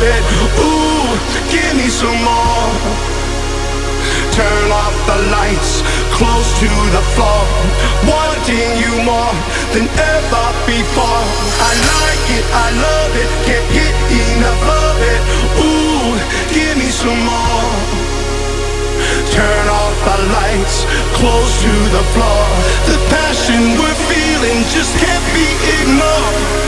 of it. Ooh, give me some more. Turn off the lights, close to the floor. Wanting you more than ever before. I like it, I love it, can't get enough of it. Ooh, give me some more. Turn off the lights, close to the floor. The passion we're feeling just can't be ignored.